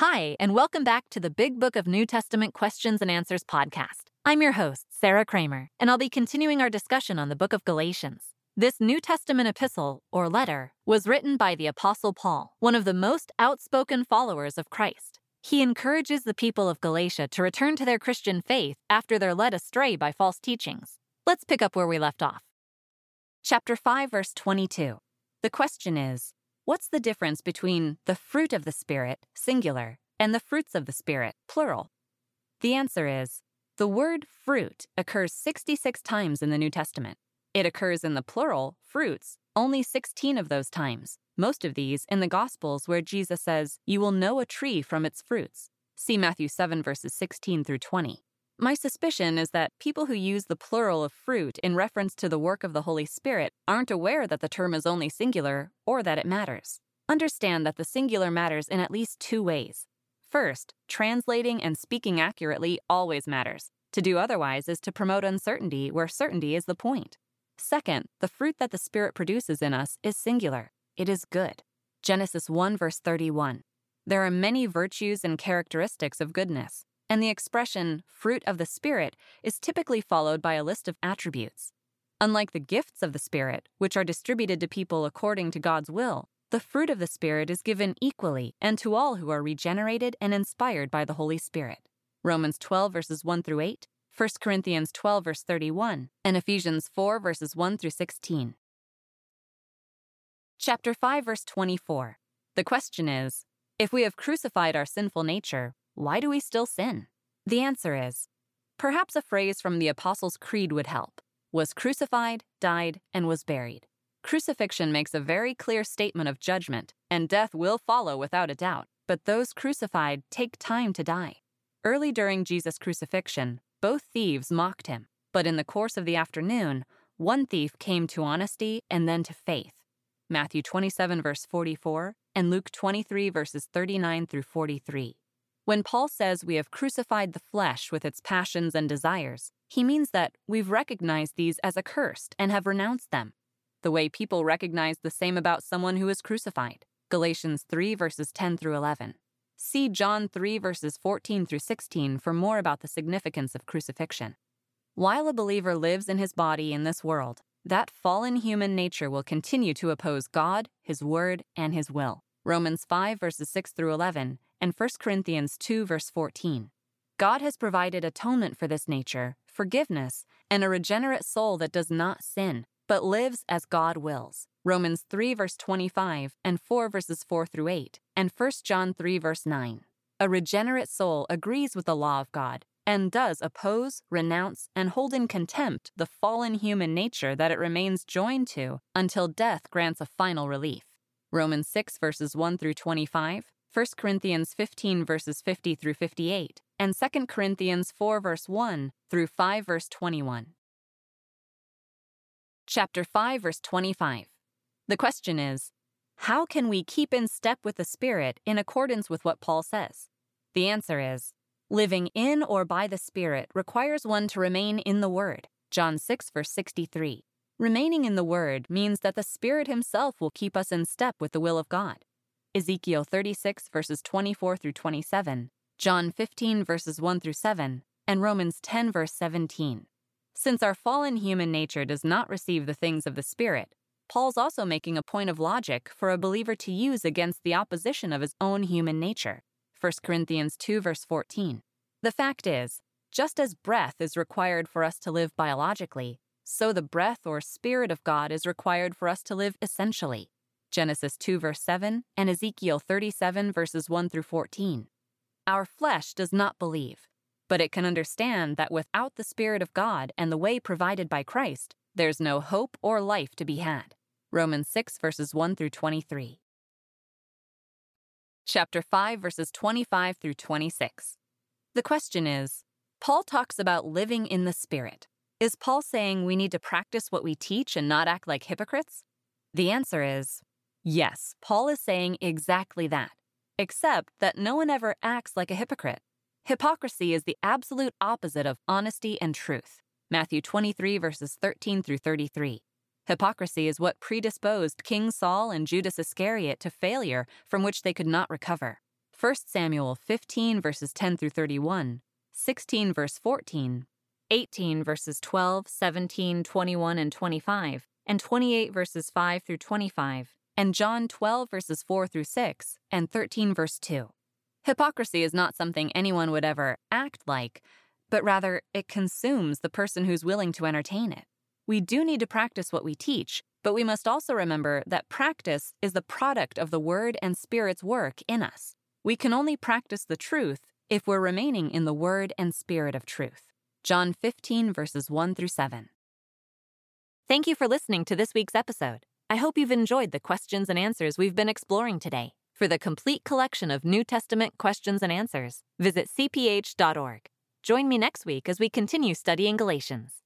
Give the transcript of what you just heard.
Hi, and welcome back to the Big Book of New Testament Questions and Answers podcast. I'm your host, Sarah Kramer, and I'll be continuing our discussion on the book of Galatians. This New Testament epistle, or letter, was written by the Apostle Paul, one of the most outspoken followers of Christ. He encourages the people of Galatia to return to their Christian faith after they're led astray by false teachings. Let's pick up where we left off. Chapter 5, verse 22. The question is What's the difference between the fruit of the Spirit, singular, and the fruits of the Spirit, plural? The answer is the word fruit occurs 66 times in the New Testament. It occurs in the plural, fruits, only 16 of those times, most of these in the Gospels where Jesus says, You will know a tree from its fruits. See Matthew 7, verses 16 through 20. My suspicion is that people who use the plural of fruit in reference to the work of the Holy Spirit aren't aware that the term is only singular or that it matters. Understand that the singular matters in at least two ways. First, translating and speaking accurately always matters. To do otherwise is to promote uncertainty where certainty is the point. Second, the fruit that the Spirit produces in us is singular. It is good. Genesis 1, verse 31. There are many virtues and characteristics of goodness, and the expression fruit of the Spirit is typically followed by a list of attributes. Unlike the gifts of the Spirit, which are distributed to people according to God's will, the fruit of the Spirit is given equally and to all who are regenerated and inspired by the Holy Spirit. Romans 12, verses 1 through 8, 1 Corinthians 12, verse 31, and Ephesians 4, verses 1 through 16. Chapter 5, verse 24. The question is If we have crucified our sinful nature, why do we still sin? The answer is perhaps a phrase from the Apostles' Creed would help was crucified, died, and was buried. Crucifixion makes a very clear statement of judgment, and death will follow without a doubt, but those crucified take time to die. Early during Jesus' crucifixion, both thieves mocked him, but in the course of the afternoon, one thief came to honesty and then to faith. Matthew 27, verse 44, and Luke 23, verses 39 through 43. When Paul says we have crucified the flesh with its passions and desires, he means that we've recognized these as accursed and have renounced them. The way people recognize the same about someone who is crucified. Galatians 3, verses 10 through 11. See John 3, verses 14 through 16 for more about the significance of crucifixion. While a believer lives in his body in this world, that fallen human nature will continue to oppose God, His Word, and His will. Romans 5, verses 6 through 11, and 1 Corinthians 2, verse 14. God has provided atonement for this nature, forgiveness, and a regenerate soul that does not sin, but lives as God wills. Romans 3, verse 25, and 4, verses 4 through 8, and 1 John 3, verse 9. A regenerate soul agrees with the law of God and does oppose, renounce, and hold in contempt the fallen human nature that it remains joined to until death grants a final relief. Romans 6, verses 1 through 25, 1 Corinthians 15 verses 50 through 58, and 2 Corinthians 4 verse 1 through 5 verse 21. Chapter 5 verse 25. The question is, how can we keep in step with the Spirit in accordance with what Paul says? The answer is, living in or by the Spirit requires one to remain in the Word. John 6 verse 63. Remaining in the Word means that the Spirit Himself will keep us in step with the will of God. Ezekiel 36 verses 24 through 27, John 15 verses 1 through 7, and Romans 10 verse 17. Since our fallen human nature does not receive the things of the Spirit, Paul's also making a point of logic for a believer to use against the opposition of his own human nature. 1 Corinthians 2 verse 14. The fact is, just as breath is required for us to live biologically, so the breath or Spirit of God is required for us to live essentially. Genesis 2, verse 7, and Ezekiel 37, verses 1 through 14. Our flesh does not believe, but it can understand that without the Spirit of God and the way provided by Christ, there's no hope or life to be had. Romans 6, verses 1 through 23. Chapter 5, verses 25 through 26. The question is Paul talks about living in the Spirit. Is Paul saying we need to practice what we teach and not act like hypocrites? The answer is Yes, Paul is saying exactly that, except that no one ever acts like a hypocrite. Hypocrisy is the absolute opposite of honesty and truth. Matthew 23, verses 13 through 33. Hypocrisy is what predisposed King Saul and Judas Iscariot to failure from which they could not recover. 1 Samuel 15 verses 10 through 31, 16 verse 14, 18 verses 12, 17, 21, and 25, and 28 verses 5 through 25, and John 12 verses 4 through 6, and 13 verse 2. Hypocrisy is not something anyone would ever act like, but rather it consumes the person who's willing to entertain it. We do need to practice what we teach, but we must also remember that practice is the product of the Word and Spirit's work in us. We can only practice the truth if we're remaining in the Word and Spirit of truth. John 15, verses 1 through 7. Thank you for listening to this week's episode. I hope you've enjoyed the questions and answers we've been exploring today. For the complete collection of New Testament questions and answers, visit cph.org. Join me next week as we continue studying Galatians.